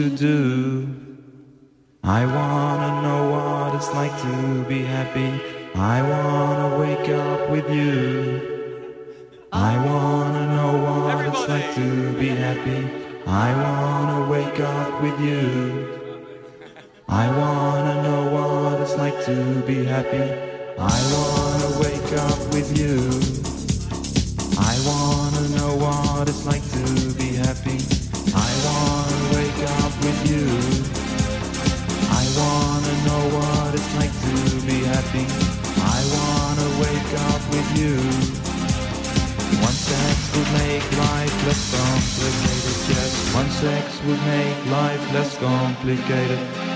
to do. Sex would make life less complicated.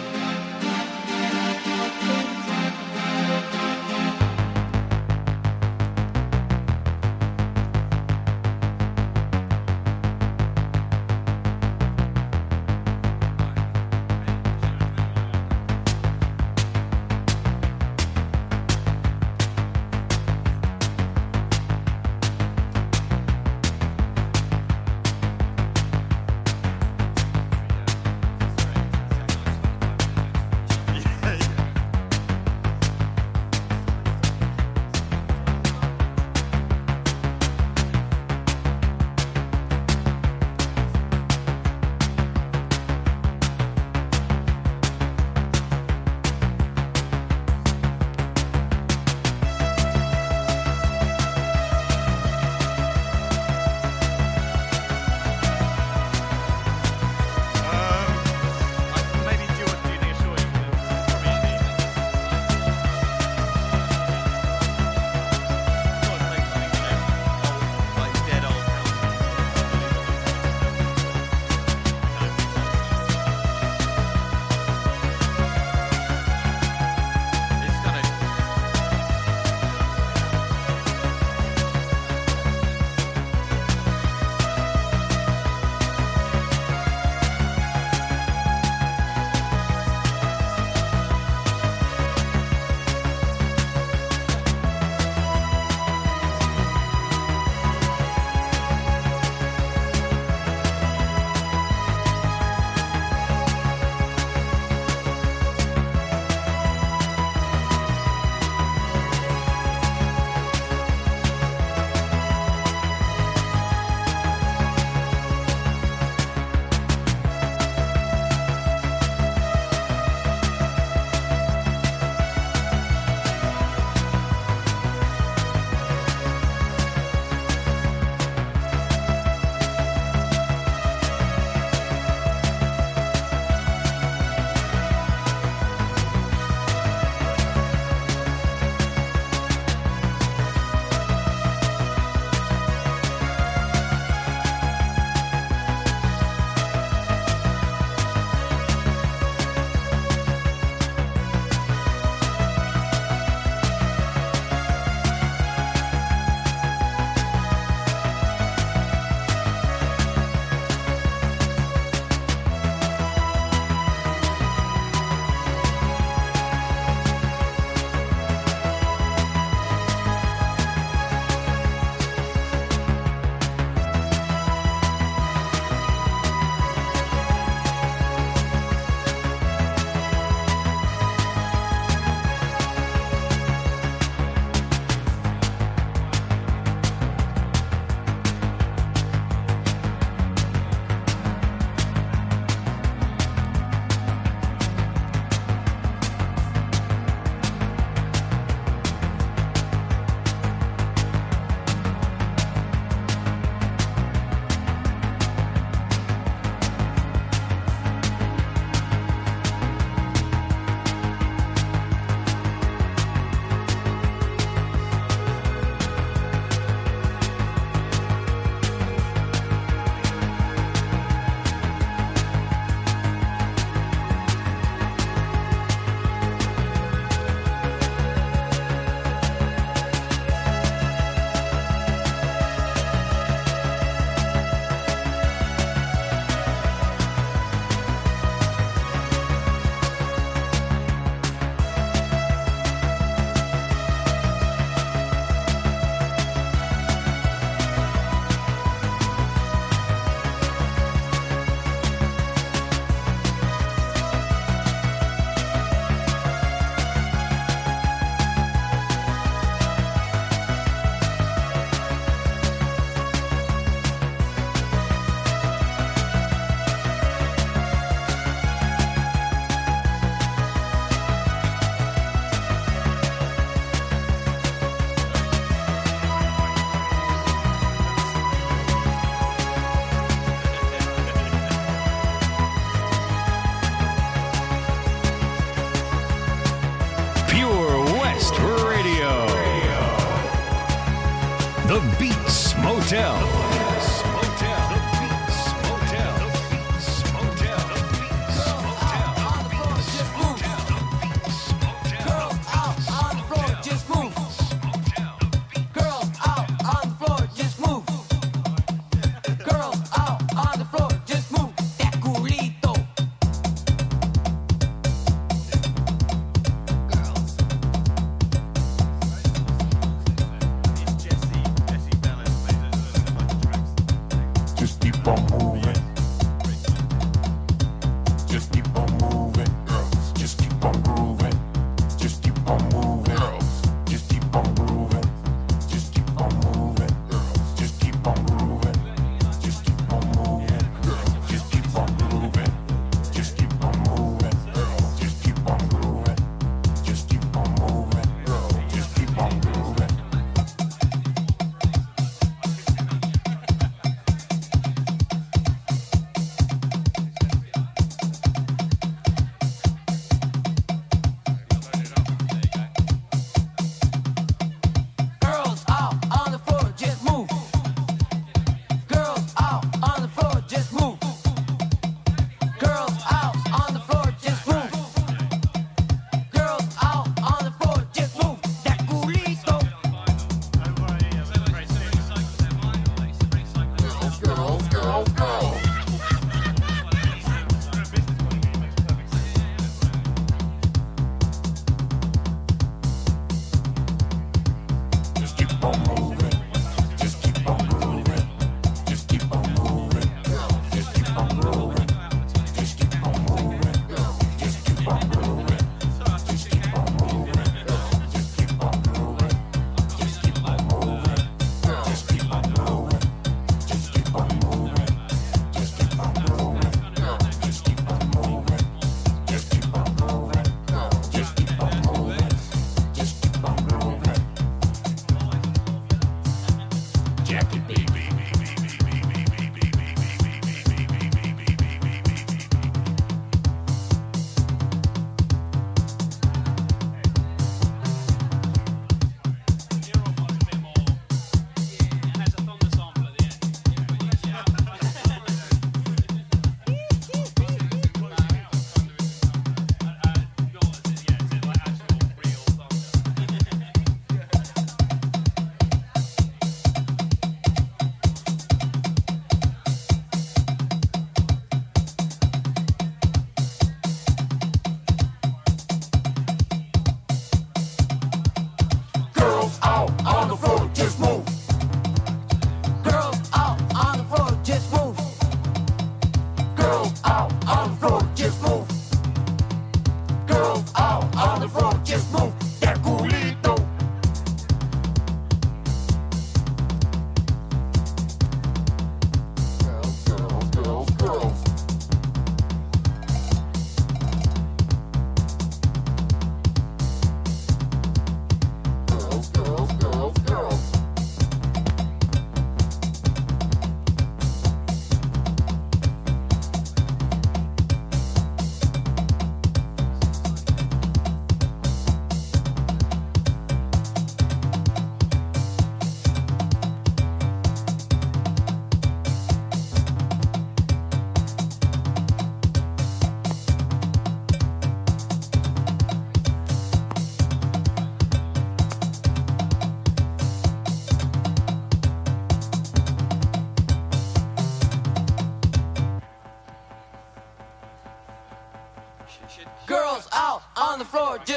boom, boom.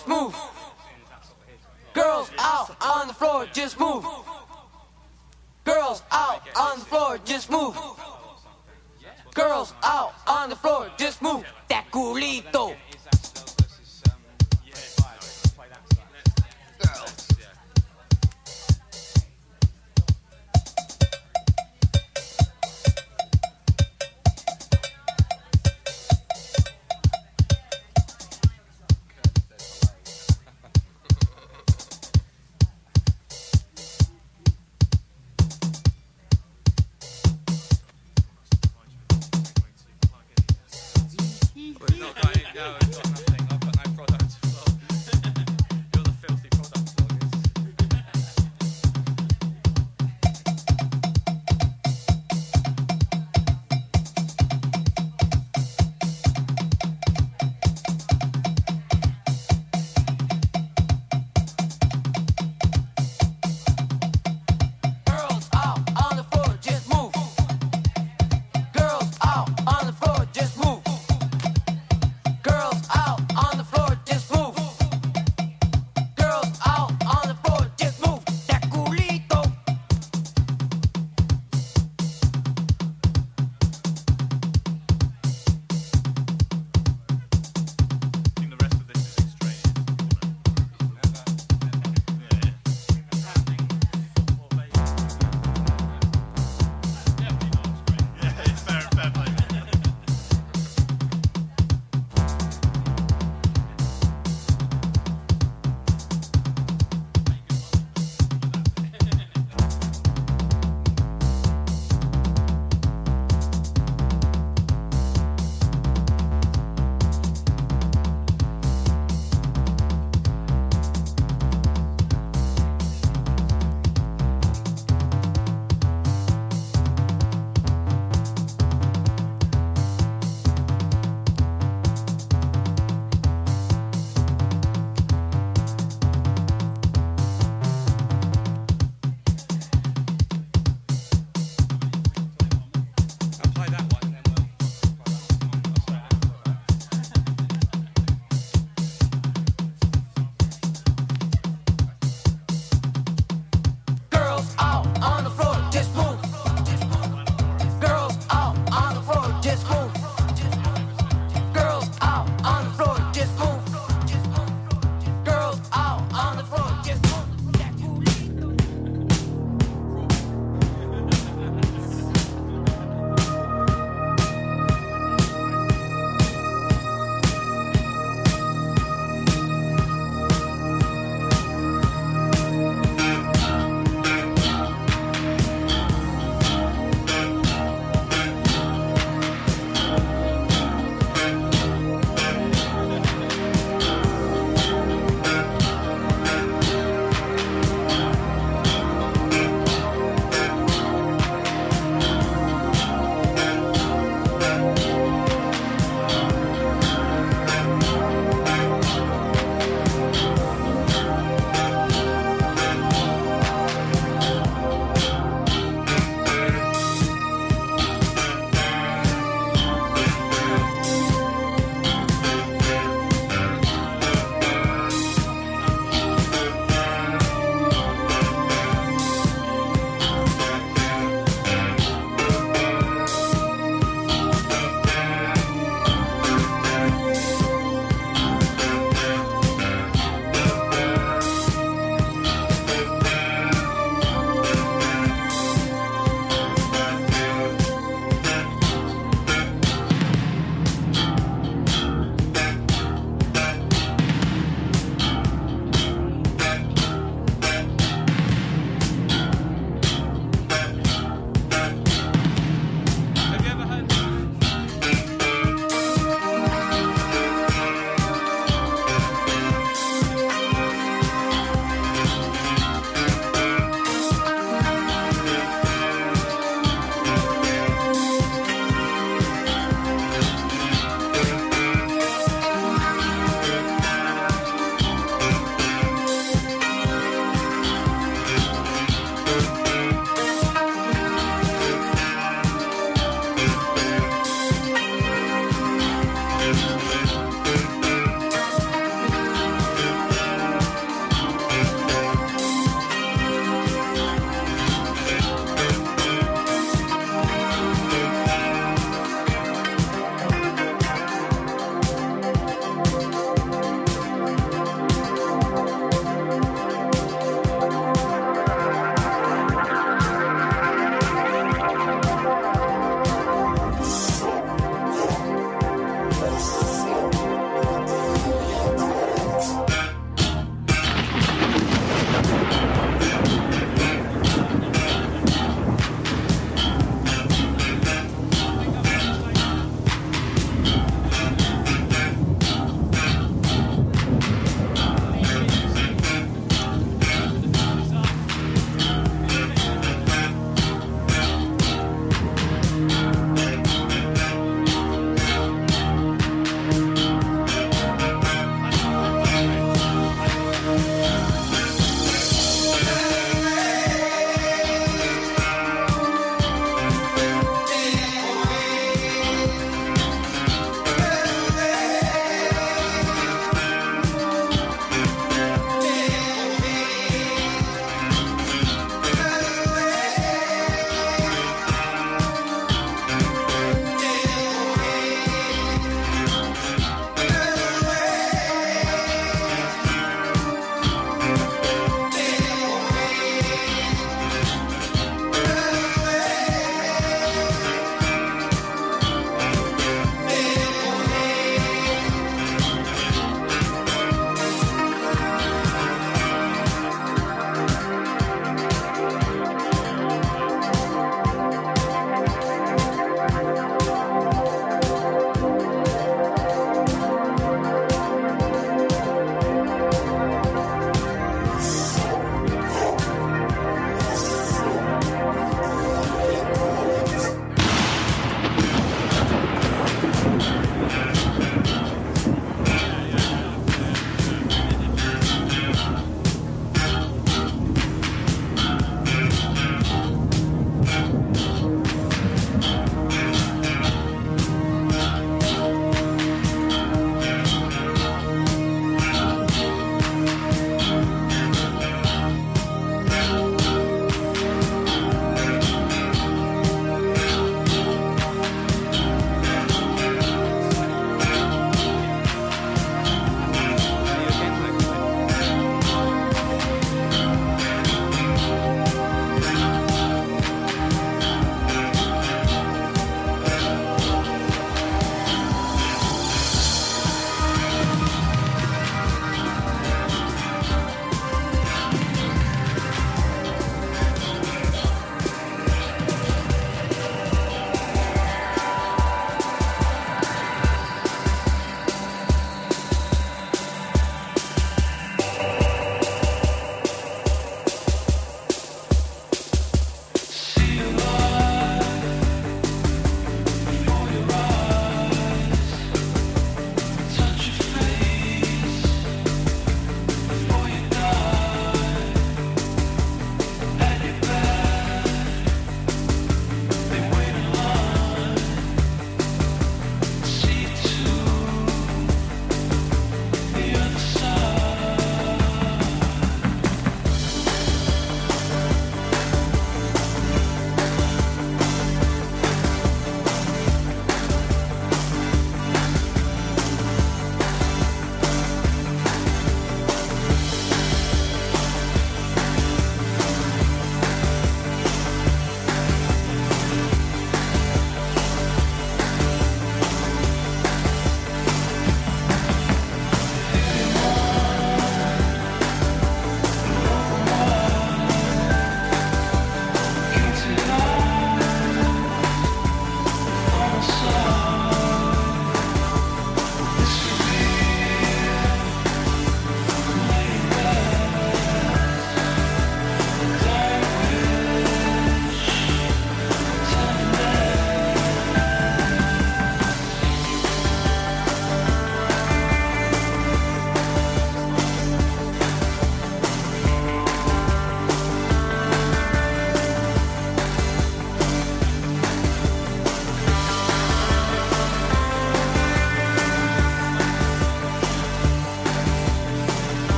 just move. Girls out on the floor, just move. Girls out on the floor, just move. Girls out on the floor, just move. That culito.